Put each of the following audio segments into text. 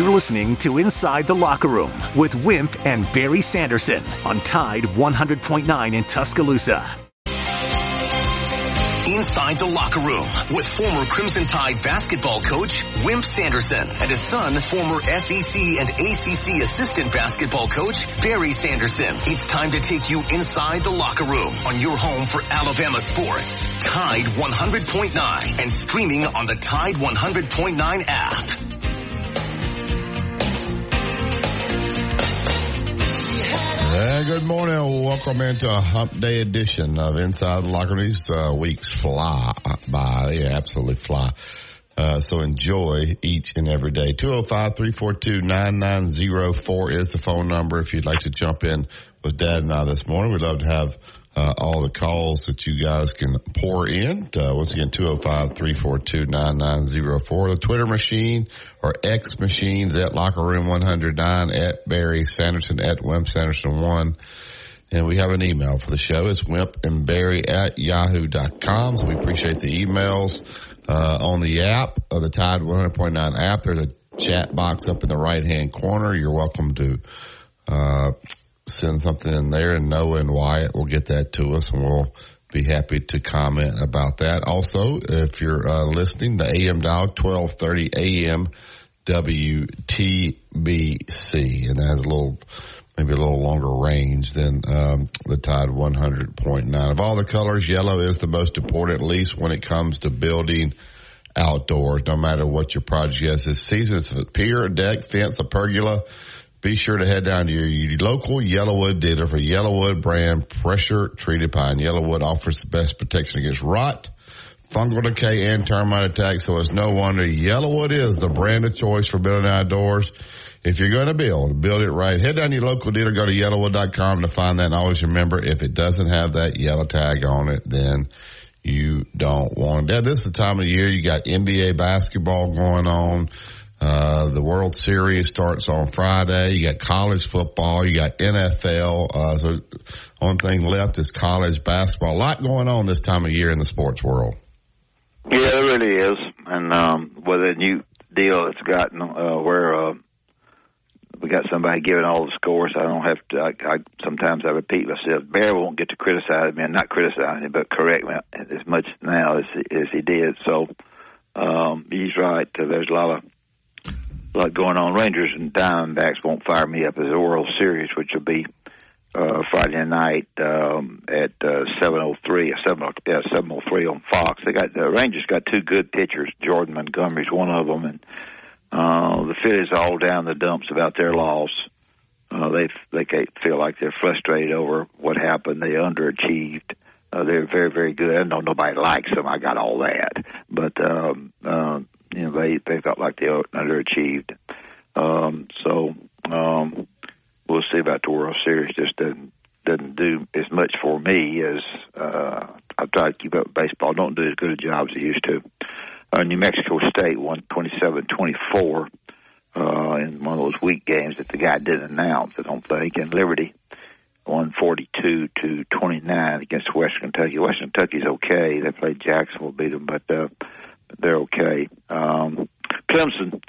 You're listening to Inside the Locker Room with Wimp and Barry Sanderson on Tide 100.9 in Tuscaloosa. Inside the Locker Room with former Crimson Tide basketball coach Wimp Sanderson and his son, former SEC and ACC assistant basketball coach Barry Sanderson. It's time to take you inside the locker room on your home for Alabama sports. Tide 100.9 and streaming on the Tide 100.9 app. Good morning. Welcome into a hump day edition of Inside the Locker. These uh, weeks fly by. They absolutely fly. Uh, so enjoy each and every day. 205-342-9904 is the phone number if you'd like to jump in with Dad and I this morning. We'd love to have uh, all the calls that you guys can pour in. Uh, once again, 205-342-9904. The Twitter machine or X machines at Locker Room 109 at Barry Sanderson at Wimp Sanderson 1. And we have an email for the show. It's wimp and barry at yahoo.com. So we appreciate the emails. Uh, on the app of the Tide 100.9 app, there's a chat box up in the right hand corner. You're welcome to, uh, send something in there and Noah and Wyatt will get that to us and we'll be happy to comment about that. Also, if you're uh, listening, the AM dial 1230 AM WTBC and that has a little, maybe a little longer range than um, the Tide 100.9. Of all the colors, yellow is the most important, at least when it comes to building outdoors, no matter what your project is. This season, it's a pier, a deck, fence, a pergola, be sure to head down to your local YellaWood dealer for YellaWood brand pressure treated pine. YellaWood offers the best protection against rot, fungal decay, and termite attacks. So it's no wonder YellaWood is the brand of choice for building outdoors. If you're going to build, build it right. Head down to your local dealer, go to yellawood.com to find that. And always remember, if it doesn't have that yellow tag on it, then you don't want it. This is the time of the year you got NBA basketball going on. Uh, the World Series starts on Friday. You got college football. You got NFL. Uh, so only thing left is college basketball. A lot going on this time of year in the sports world. Yeah, it really is. And, um, with a new deal that's gotten, uh, where, uh, we got somebody giving all the scores. I don't have to. I, I sometimes I repeat myself. Bear won't get to criticize me, not criticize me, but correct me as much now as as he did. So um, he's right. There's a lot of lot going on. Rangers and Diamondbacks won't fire me up as a World Series, which will be uh, Friday night um, at uh, seven oh three, seven oh three on Fox. They got the Rangers got two good pitchers. Jordan Montgomery's one of them, and uh, the Phillies are all down the dumps about their loss. Uh, they they feel like they're frustrated over what happened. They underachieved. Uh, they're very very good. I know nobody likes them. I got all that, but um, uh, you know they they felt like they underachieved. Um, so um, we'll see about the World Series. Just doesn't doesn't do as much for me as uh, I've tried to keep up with baseball. Don't do as good a job as it used to. Uh, New Mexico State won twenty seven twenty four uh, in one of those weak games that the guy didn't announce. I don't think. And Liberty won 42 to 29 against Western Kentucky. Western Kentucky's okay. They played Jacksonville, beat them, but uh, they're okay. Um, Clemson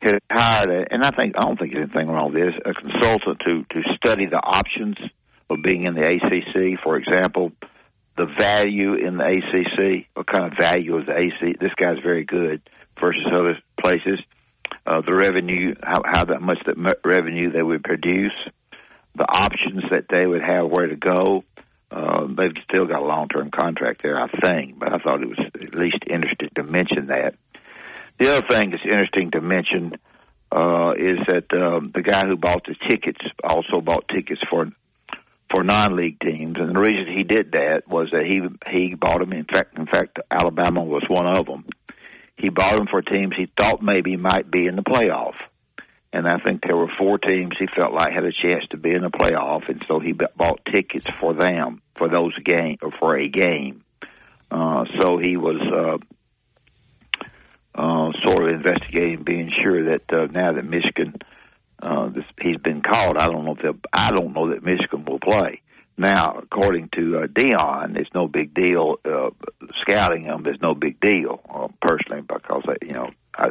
had hired, a, and I think I don't think there's anything wrong with this, a consultant to to study the options of being in the ACC. For example, the value in the ACC. What kind of value is the ACC? This guy's very good versus other places. Uh, the revenue, how, how that much that revenue they would produce, the options that they would have where to go. Uh, they've still got a long-term contract there, I think, but I thought it was at least interesting to mention that. The other thing that's interesting to mention uh, is that um, the guy who bought the tickets also bought tickets for for non-league teams, and the reason he did that was that he he bought them. In fact, in fact, Alabama was one of them. He bought them for teams he thought maybe might be in the playoff and I think there were four teams he felt like had a chance to be in the playoff, and so he bought tickets for them for those game or for a game. Uh, so he was uh, uh, sort of investigating, being sure that uh, now that Michigan uh, this, he's been called, I don't know if I don't know that Michigan will play. Now, according to uh, Deion, it's no big deal. Uh, scouting him is no big deal, uh, personally, because uh, you know, I,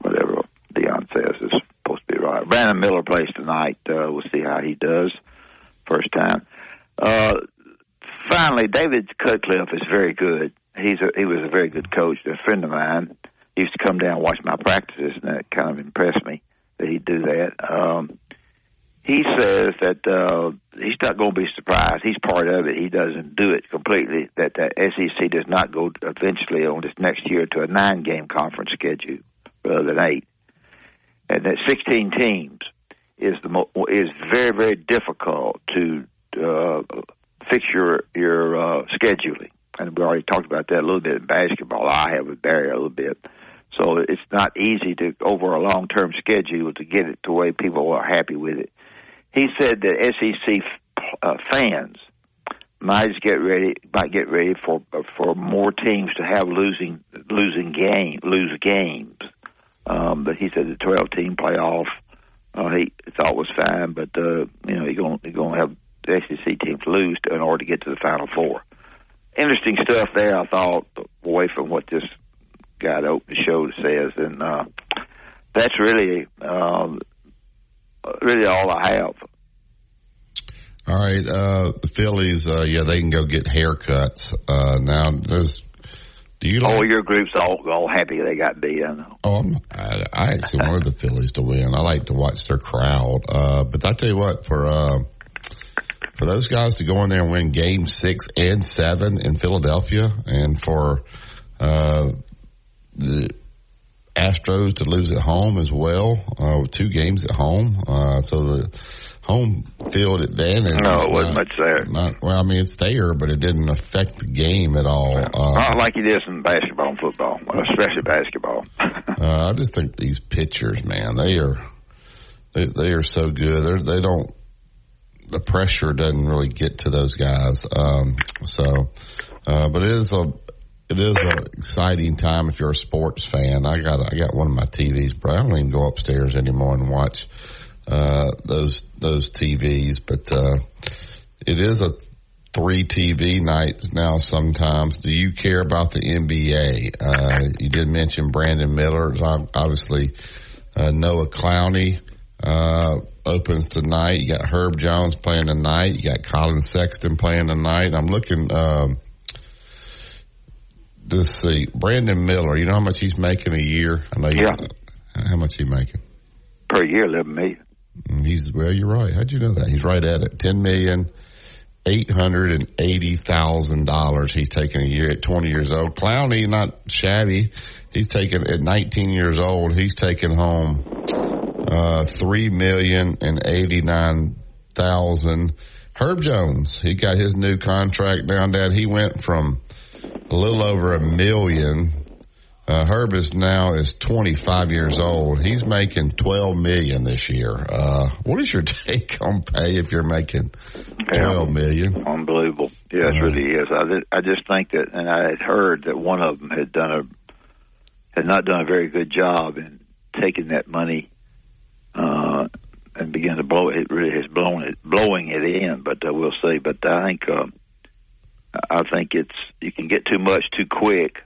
whatever Deion says is supposed to be right. Brandon Miller plays tonight. Uh, we'll see how he does. First time. Uh, finally, David Cutcliffe is very good. He's a, he was a very good coach. A friend of mine he used to come down and watch my practices, and that kind of impressed me that he'd do that. Um, he says that uh, he's not going to be surprised. He's part of it. He doesn't do it completely. That the SEC does not go eventually on this next year to a nine-game conference schedule rather than eight, and that 16 teams is the mo- is very very difficult to uh, fix your your uh, scheduling. And we already talked about that a little bit in basketball. I have with Barry a little bit. So it's not easy to over a long term schedule to get it to where people are happy with it. He said that SEC uh, fans might get ready might get ready for for more teams to have losing losing game lose games. Um, but he said the twelve team playoff uh, he thought was fine, but uh, you know you're going you're going to have the SEC teams lose in order to get to the Final Four. Interesting stuff there. I thought away from what this that opened the show says, and uh, that's really um, really all I have. All right, uh, the Phillies, uh, yeah, they can go get haircuts uh, now. Does do you? Like, oh, your group's all all happy they got beat. I know. Oh, I'm, I, I actually wanted the Phillies to win. I like to watch their crowd, uh, but I tell you what, for uh, for those guys to go in there and win Game Six and Seven in Philadelphia, and for uh, the Astros to lose at home as well, uh, with two games at home. Uh, so the home field advantage. No, it wasn't not, much there. Not, well, I mean, it's there, but it didn't affect the game at all. Uh, not like it is in basketball and football, especially basketball. uh, I just think these pitchers, man, they are they, they are so good. They're, they don't the pressure doesn't really get to those guys. Um, so, uh, but it is a it is an exciting time if you're a sports fan. I got I got one of my TVs, but I don't even go upstairs anymore and watch uh, those those TVs. But uh, it is a three TV nights now. Sometimes, do you care about the NBA? Uh, you did mention Brandon Miller, obviously uh, Noah Clowney. Uh, opens tonight. You got Herb Jones playing tonight. You got Collin Sexton playing tonight. I'm looking. Um, let's see, Brandon Miller. You know how much he's making a year? I know. You, yeah. How much he making per year? Eleven million. Mm, he's well. You're right. How'd you know that? He's right at it. Ten million. Eight hundred and eighty thousand dollars he's taking a year at twenty years old. Clowney, not shabby. He's taking at nineteen years old. He's taking home uh, three million and eighty nine thousand. Herb Jones, he got his new contract down. Dad, he went from a little over a million. Uh, Herb is now is 25 years old. He's making 12 million this year. Uh, what is your take on pay if you're making 12 million? Unbelievable. Yeah, it really is. I, did, I just think that, and I had heard that one of them had done a, had not done a very good job in taking that money, uh, and began to blow it. It really has blown it, blowing it in, but uh, we'll see. But I think, uh, I think it's you can get too much too quick.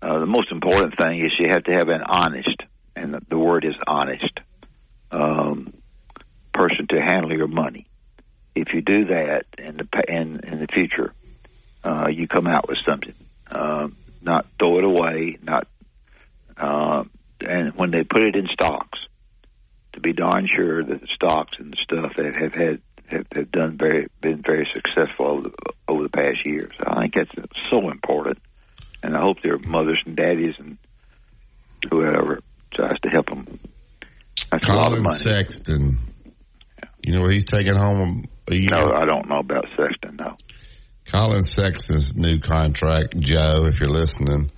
Uh, the most important thing is you have to have an honest, and the, the word is honest, um, person to handle your money. If you do that in the in in the future, uh, you come out with something. Uh, not throw it away. Not uh, and when they put it in stocks, to be darn sure that the stocks and the stuff have, have had have, have done very been very successful over the, over the past years. I think that's so important, and I hope their mothers and daddies and whoever tries to help them. That's Collin a lot of money. Sexton, you know he's taking home a year. No, I don't know about Sexton. No. Collin Sexton's new contract, Joe, if you're listening,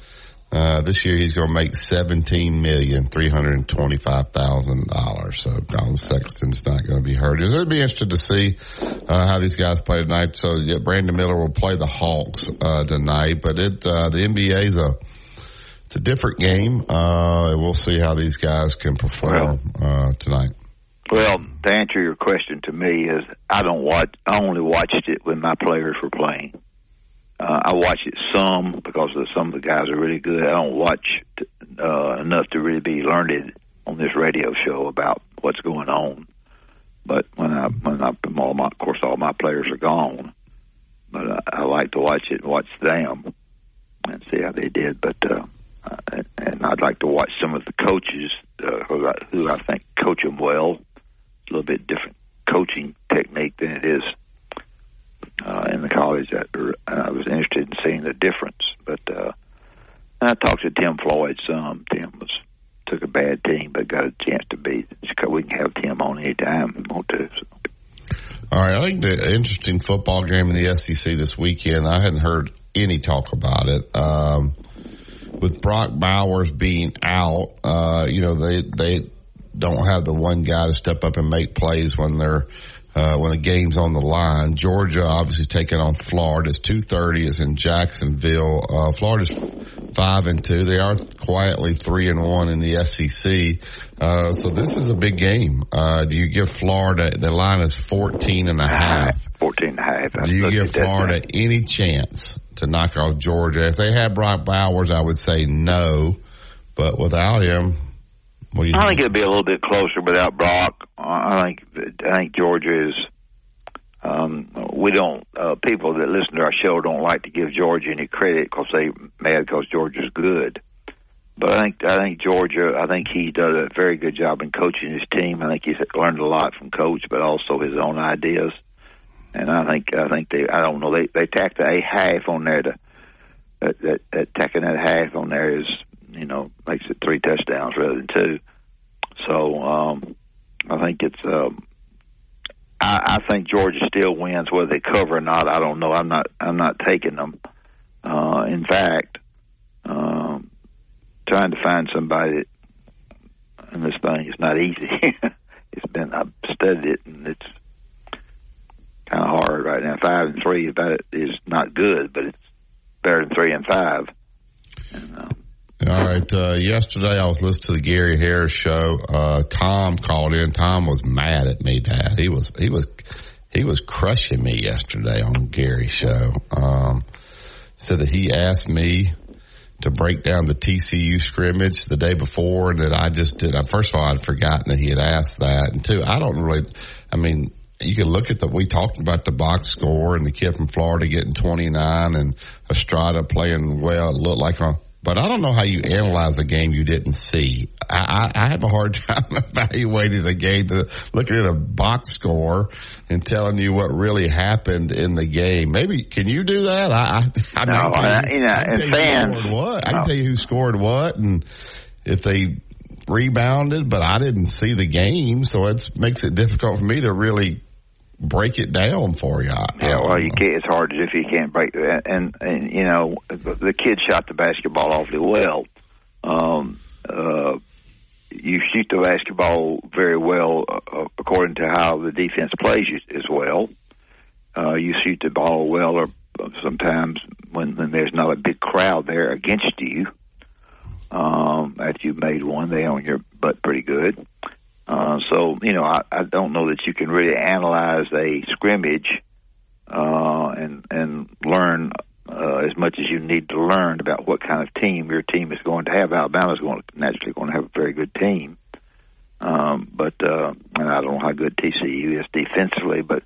uh, this year he's going to make seventeen million three hundred twenty-five thousand dollars. So Collin Sexton's not going to be hurt. It'll be interesting to see uh, how these guys play tonight. So yeah, Brandon Miller will play the Hawks uh, tonight, but it uh, the NBA's a it's a different game. Uh, we'll see how these guys can perform uh, tonight. Well, to answer your question to me is I don't watch. I only watched it when my players were playing. Uh, I watch it some because some of the guys are really good. I don't watch uh, enough to really be learned on this radio show about what's going on. But when I when I all my, of course all my players are gone, but I, I like to watch it, watch them, and see how they did. But uh, uh, and I'd like to watch some of the coaches uh, who, I, who I think coach them well. A little bit different coaching technique than it is uh, in the college. That I was interested in seeing the difference. But uh, I talked to Tim Floyd some. Tim was took a bad team, but got a chance to beat. We can have Tim on anytime we want to. So. All right, I think the interesting football game in the SEC this weekend. I hadn't heard any talk about it. Um, with Brock Bowers being out, uh, you know they they don't have the one guy to step up and make plays when they're uh, when the game's on the line. Georgia obviously taking on Florida. It's two thirty. It's in Jacksonville. Uh, Florida's five and two. They are quietly three and one in the SEC. Uh, so this is a big game. Uh, do you give Florida? The line is fourteen and a half. Fourteen and a half. Do you give Florida any chance to knock off Georgia? If they had Brock Bowers, I would say no. But without him, what do you I think? think it'd be a little bit closer without Brock. I think I think Georgia is. Um, we don't. Uh, people that listen to our show don't like to give Georgia any credit because they mad because Georgia's good. But I think I think Georgia. I think he does a very good job in coaching his team. I think he's learned a lot from coach, but also his own ideas. And I think I think they. I don't know. They they tacked a half on there to that that, that tacking that half on there is you know makes it three touchdowns rather than two. So um, I think it's. Um, I, I think Georgia still wins whether they cover or not. I don't know. I'm not. I'm not taking them. Uh, in fact, um, trying to find somebody that, in this thing is not easy. it's been. I've studied it and it's kind of hard right now. Five and three about it is not good, but it's better than three and five. And, um, All right. Uh, yesterday, I was listening to the Gary Harris show. Uh, Tom called in. Tom was mad at me, Dad. He was he was he was crushing me yesterday on Gary's show. Um, said that he asked me to break down the TCU scrimmage the day before and that I just did. First of all, I'd forgotten that he had asked that, and two, I don't really. I mean, you can look at the, we talked about the box score and the kid from Florida getting 29 and Estrada playing well. It looked like a, but I don't know how you analyze a game you didn't see. I, I, I have a hard time evaluating a game to looking at a box score and telling you what really happened in the game. Maybe can you do that? I, I, I no, I, you know, I can and tell you who fans. what. I can no. tell you who scored what and if they rebounded, but I didn't see the game, so it makes it difficult for me to really break it down for you. Yeah, well, you can't. It's hard if you can't break. And and you know, the, the kid shot the basketball awfully well. Um, uh, you shoot the basketball very well uh, according to how the defense plays you as well. Uh, you shoot the ball well, or sometimes when, when there's not a big crowd there against you. Um, after you've made one, they own your butt pretty good. Uh, so you know, I, I don't know that you can really analyze a scrimmage uh, and and learn uh, as much as you need to learn about what kind of team your team is going to have. Alabama's going to naturally going to have a very good team, um, but uh, and I don't know how good TCU is defensively, but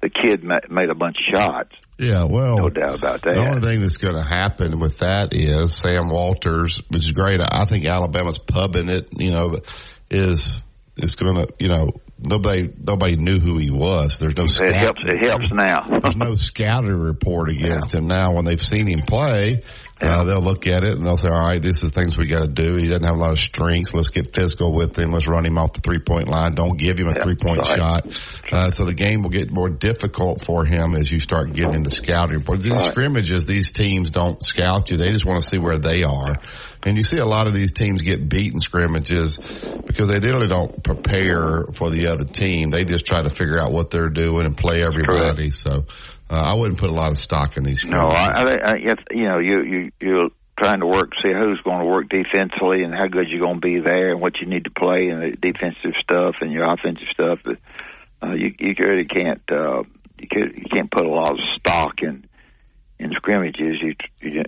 the kid ma- made a bunch of shots. Yeah, well, no doubt about that. The only thing that's going to happen with that is Sam Walters, which is great. I think Alabama's pubbing it. You know, is is going to you know nobody nobody knew who he was. There's no it helps. It helps now. there's no scouting report against him now. When they've seen him play, uh, they'll look at it and they'll say, "All right, this is things we got to do. He doesn't have a lot of strengths. Let's get physical with him. Let's run him off the three point line. Don't give him a Yeah, three point right. shot." Uh, so the game will get more difficult for him as you start getting into scouting reports. These Right. scrimmages, these teams don't scout you. They just want to see where they are. And you see a lot of these teams get beat in scrimmages because they really don't prepare for the other team. They just try to figure out what they're doing and play everybody. So uh, I wouldn't put a lot of stock in these. No. I, I, I if, you know, you you you're trying to work, see who's going to work defensively and how good you're going to be there, and what you need to play, and the defensive stuff and your offensive stuff. But uh, you you really can't uh, you can you can't put a lot of stock in in scrimmages, you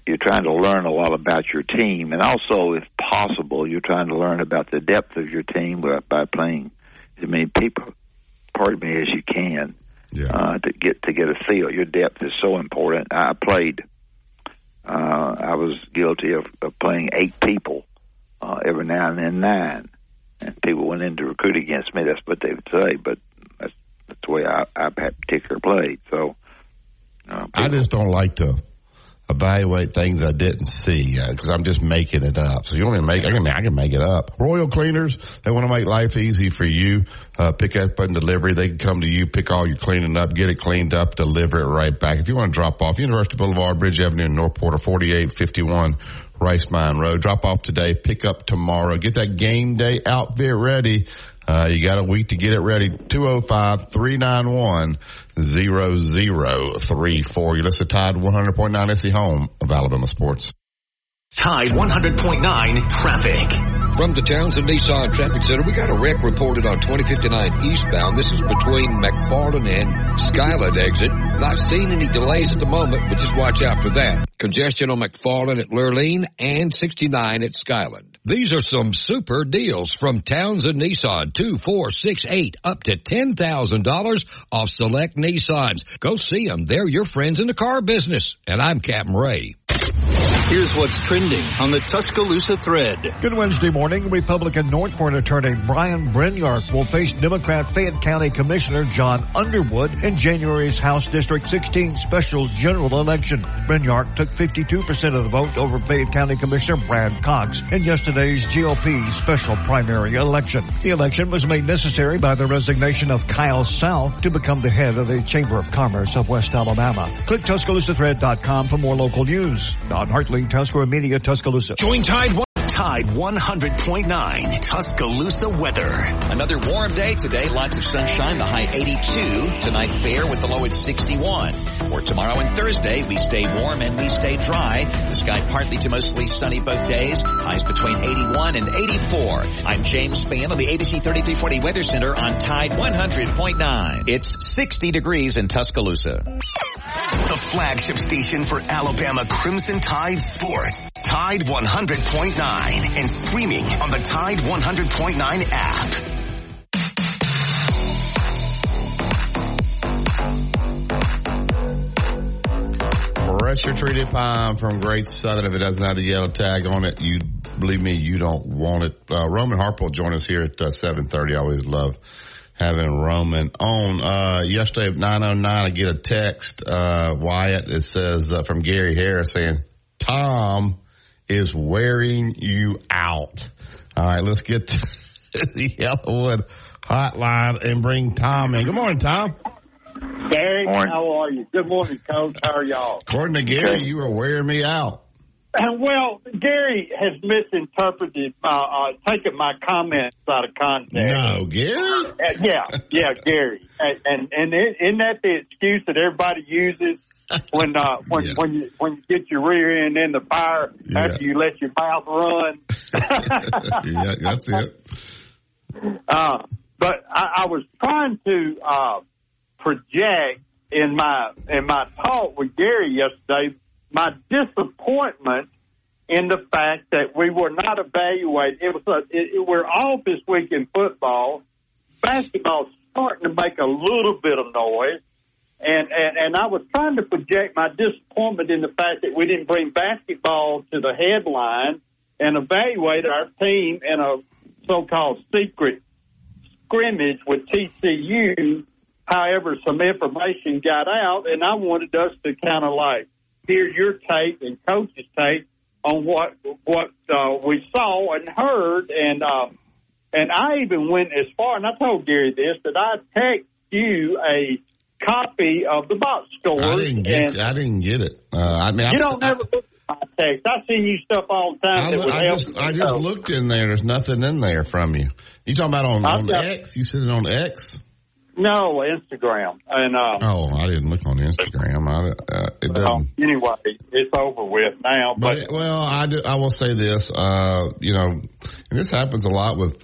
you're trying to learn a lot about your team, and also, if possible, you're trying to learn about the depth of your team by, by playing as many people, pardon me, as you can Yeah. uh, to get to get a feel. Your depth is so important. I played. Uh, I was guilty of, of playing eight people uh, every now and then nine, and people went in to recruit against me. That's what they would say, but that's that's the way I, I particular played. So uh, I just don't like to evaluate things I didn't see because I'm just making it up. So you want me to make? I can I can make it up. Royal Cleaners they want to make life easy for you. Uh, pick up and delivery. They can come to you, pick all your cleaning up, get it cleaned up, deliver it right back. If you want to drop off, University Boulevard, Bridge Avenue, Northport, or 4851 Rice Mine Road. Drop off today, pick up tomorrow. Get that game day outfit ready. Uh, you got a week to get it ready. 205-391-0034. You listen to Tide 100.9 SC Home of Alabama Sports. Tide 100.9 traffic. From the Townsend Nissan Traffic Center, we got a wreck reported on 2059 eastbound. This is between McFarland and Skyland exit. Not seeing any delays at the moment, but just watch out for that. Congestion on McFarland at Lurleen and 69 at Skyland. These are some super deals from Townsend Nissan. Two, four, six, eight, up to $10,000 off select Nissans. Go see them. They're your friends in the car business. And I'm Captain Ray. Here's what's trending on the Tuscaloosa thread. Good Wednesday morning. Republican Northport attorney Bryan Brinyark will face Democrat Fayette County Commissioner John Underwood in January's House District 16 special general election. Brinyark took 52% of the vote over Fayette County Commissioner Brad Cox in yesterday's GOP special primary election. The election was made necessary by the resignation of Kyle South to become the head of the Chamber of Commerce of West Alabama. Click TuscaloosaThread.com for more local news. Don Hartley, Townsquare Media, Tuscaloosa. Join Tide Tide 100.9 Tuscaloosa weather. Another warm day today. Lots of sunshine. The high 82. Tonight fair with the low at 61. For tomorrow and Thursday, we stay warm and we stay dry. The sky partly to mostly sunny both days. Highs between 81 and 84. I'm James Spann on the ABC 3340 Weather Center on Tide 100.9. It's 60 degrees in Tuscaloosa. The flagship station for Alabama Crimson Tide sports. Tide 100.9 and streaming on the Tide 100.9 app. Pressure treated pine from Great Southern. If it doesn't have the yellow tag on it, you believe me, you don't want it. Uh, Roman will join us here at uh, 7:30. I always love having Roman on. Uh, yesterday at 9:09, I get a text, uh, Wyatt. It says uh, from Gary Harris saying, "Tom is wearing you out." All right, let's get to the YellaWood hotline and bring Tom in. Good morning, Tom. Gary, Morning. how are you? Good morning, Coach. How are y'all? According to Gary, you are wearing me out. Well, Gary has misinterpreted, uh, uh, taken my comments out of context. No, Gary. Uh, yeah, yeah, Gary. And and, and it, isn't that the excuse that everybody uses when uh, when Yeah. when you when you get your rear end in the fire Yeah. after you let your mouth run? yeah, that's it. Uh, but I, I was trying to uh, project in my in my talk with Gary yesterday my disappointment in the fact that we were not evaluated. It was a, it, it, we're off this week in football. Basketball's starting to make a little bit of noise. And, and and I was trying to project my disappointment in the fact that we didn't bring basketball to the headline and evaluate our team in a so-called secret scrimmage with TCU. However, some information got out, and I wanted us to kind of like hear your take and coach's take on what what uh, we saw and heard, and uh, and I even went as far, and I told Gary this that I text you a copy of the box scores, I didn't get. and I didn't get it. Uh, I mean, you I, don't never look at my text. I send you stuff all the time I, that would I help. just, I just looked in there. There's nothing in there from you. You talking about on, on got- X? You said it on X? No, Instagram, and uh, Oh, I didn't look on Instagram. I, uh, it doesn't. anyway, it's over with now. But But, well, I, do, I will say this. Uh, you know, and this happens a lot with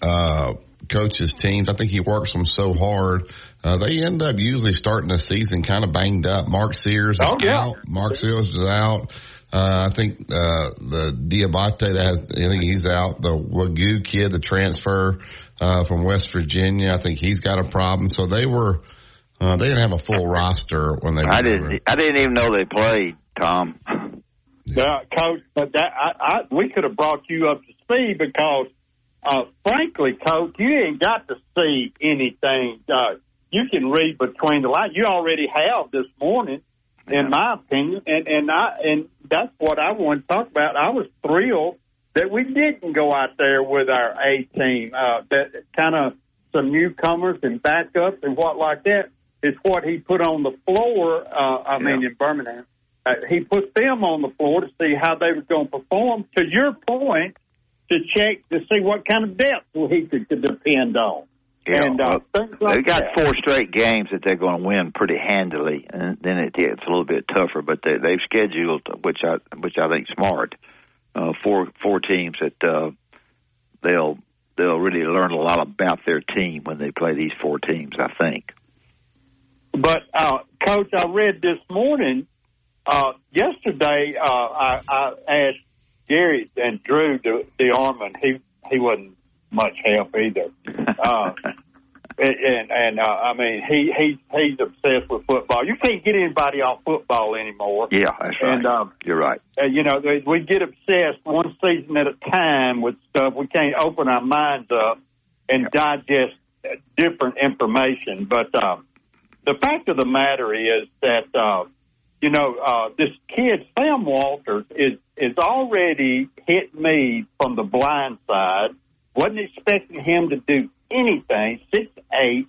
uh, coaches teams. I think he works them so hard. Uh, they end up usually starting the season kind of banged up. Mark Sears oh, yeah. out. Mark Sears is out. Uh, I think uh, the Dioubate that has, I think he's out. The Wagoo kid, the transfer uh, from West Virginia, I think he's got a problem. So they were, uh, they didn't have a full roster when they. I didn't. I didn't even know they played, Tom. Yeah, uh, coach, but that I, I, we could have brought you up to speed because, uh, frankly, coach, you ain't got to see anything. Uh, you can read between the lines. You already have this morning in my opinion. And and I and that's what I want to talk about. I was thrilled that we didn't go out there with our A team. Uh, that kind of some newcomers and backups and what like that is what he put on the floor. Uh, I yeah. mean, in Birmingham, uh, he put them on the floor to see how they were going to perform. To your point, to check to see what kind of depth he could, could depend on. Yeah, and uh, like they've got that. four straight games that they're going to win pretty handily, and then it gets a little bit tougher. But they, they've scheduled, which I which I think smart, uh, four four teams that uh, they'll they'll really learn a lot about their team when they play these four teams. I think. But uh, coach, I read this morning. Uh, yesterday, uh, I, I asked Gary and Drew the, the Armand. He he wasn't much help either. Uh, and and uh, I mean he he he's obsessed with football. You can't get anybody off football anymore. Yeah, that's right. And, um, You're right. Uh, you know we get obsessed one season at a time with stuff. We can't open our minds up and digest different information. But uh, the fact of the matter is that uh, you know uh, this kid Sam Walters is is already hit me from the blind side wasn't expecting him to do anything. Six eight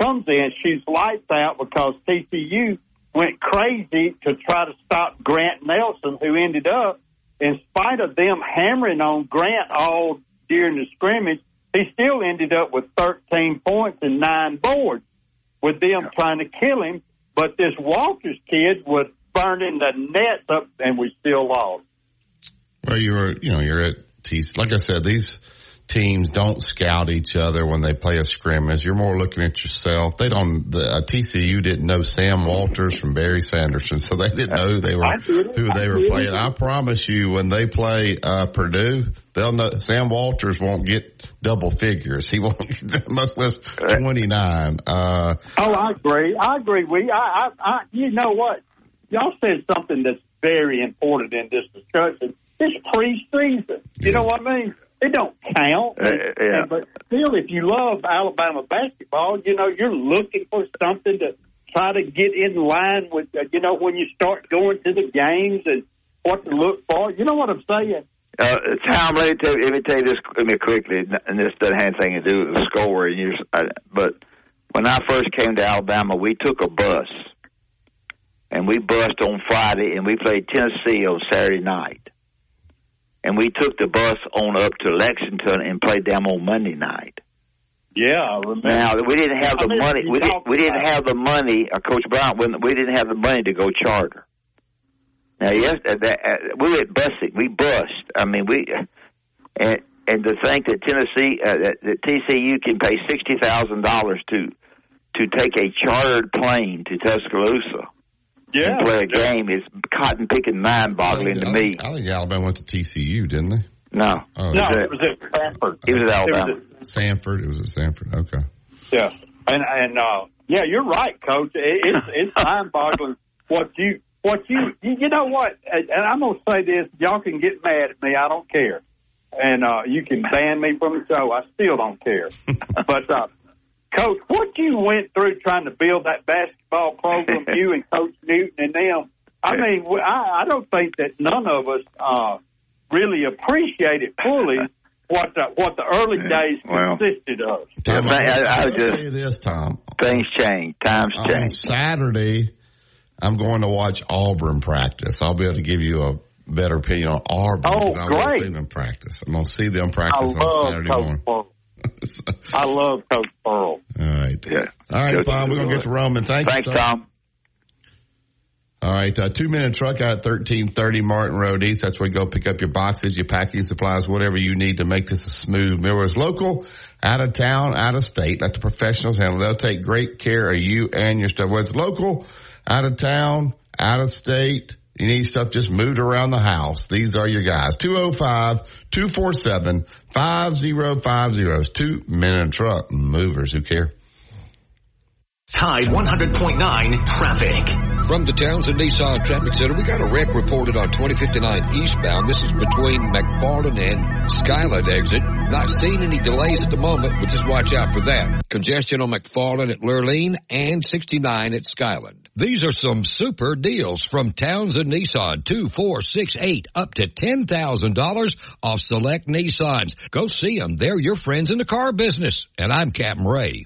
comes in, shoots lights out because TCU went crazy to try to stop Grant Nelson, who ended up, in spite of them hammering on Grant all during the scrimmage, he still ended up with 13 points and nine boards with them trying to kill him. But this Walters kid was burning the nets up, and we still lost. Well, you're, you know, you're at T. Like I said, these teams don't scout each other when they play a scrimmage. You're more looking at yourself. They don't. The uh, TCU didn't know Sam Walters from Barry Sanderson, so they didn't know who they were who they were playing. I promise you, when they play uh, Purdue, they'll know Sam Walters won't get double figures. He won't much less twenty nine. Uh, oh, I agree. I agree. We, I, I, I, you know what? Y'all said something that's very important in this discussion. It's preseason. You yeah. know what I mean? It don't count. Uh, yeah. And, but still, if you love Alabama basketball, you know you're looking for something to try to get in line with. Uh, you know when you start going to the games and what to look for. You know what I'm saying? Uh, Tom, let me tell you, let me tell you this let me quickly, and this doesn't have anything to do with the score. And you, but when I first came to Alabama, we took a bus, and we bussed on Friday, and we played Tennessee on Saturday night and we took the bus on up to Lexington and played them on Monday night. Yeah, I remember. Now we didn't have the money. We didn't. We didn't have the money. Uh, Coach Brown. We didn't have the money to go charter. Now, yes, uh, that, uh, we went busing. We bust. I mean, we and and to think that Tennessee, uh, that, that TCU can pay sixty thousand dollars to to take a chartered plane to Tuscaloosa yeah, and play a game is cotton picking, mind boggling to me. I think Alabama went to TCU, didn't they? No, oh, no, it was at Samford. It was at Alabama. It was at, Samford. It was at Samford. Okay. Yeah, and and uh, yeah, you're right, Coach. It, it's it's mind boggling what you what you you know what, and I'm gonna say this. Y'all can get mad at me. I don't care, and uh, you can ban me from the show. I still don't care. but uh, Coach, what you went through trying to build that basketball program, you and Coach Newton and them, I mean, I, I don't think that none of us uh, really appreciated fully what the what the early days well, consisted of. Tom, I, I, I, just tell you this, Tom. Things change. Times on change. Saturday, I'm going to watch Auburn practice. I'll be able to give you a better opinion on Auburn. Oh, I great! See them practice. I'm going to see them practice on Saturday morning. I love Coach Pearl. All right. Yeah. All right, Coach Bob. We're gonna get to Roman. Thank Thanks, you, Tom. All right, uh, two minute truck out at thirteen thirty Martin Road East. That's where you go pick up your boxes, your packing supplies, whatever you need to make this a smooth Millers local out of town, out of state. Let the professionals handle. They'll take great care of you and your stuff. Whether it's local, out of town, out of state, you need stuff just moved around the house. These are your guys. 205-247-5050. Two men in truck movers. Who care? Tide 100.9 traffic. From the Townsend Nissan Traffic Center, we got a wreck reported on 2059 eastbound. This is between McFarland and Skyland exit. Not seeing any delays at the moment, but just watch out for that. Congestion on McFarland at Lurleen and 69 at Skyland. These are some super deals from Townsend Nissan. Two, four, six, eight, up to $10,000 off select Nissans. Go see them. They're your friends in the car business. And I'm Captain Ray.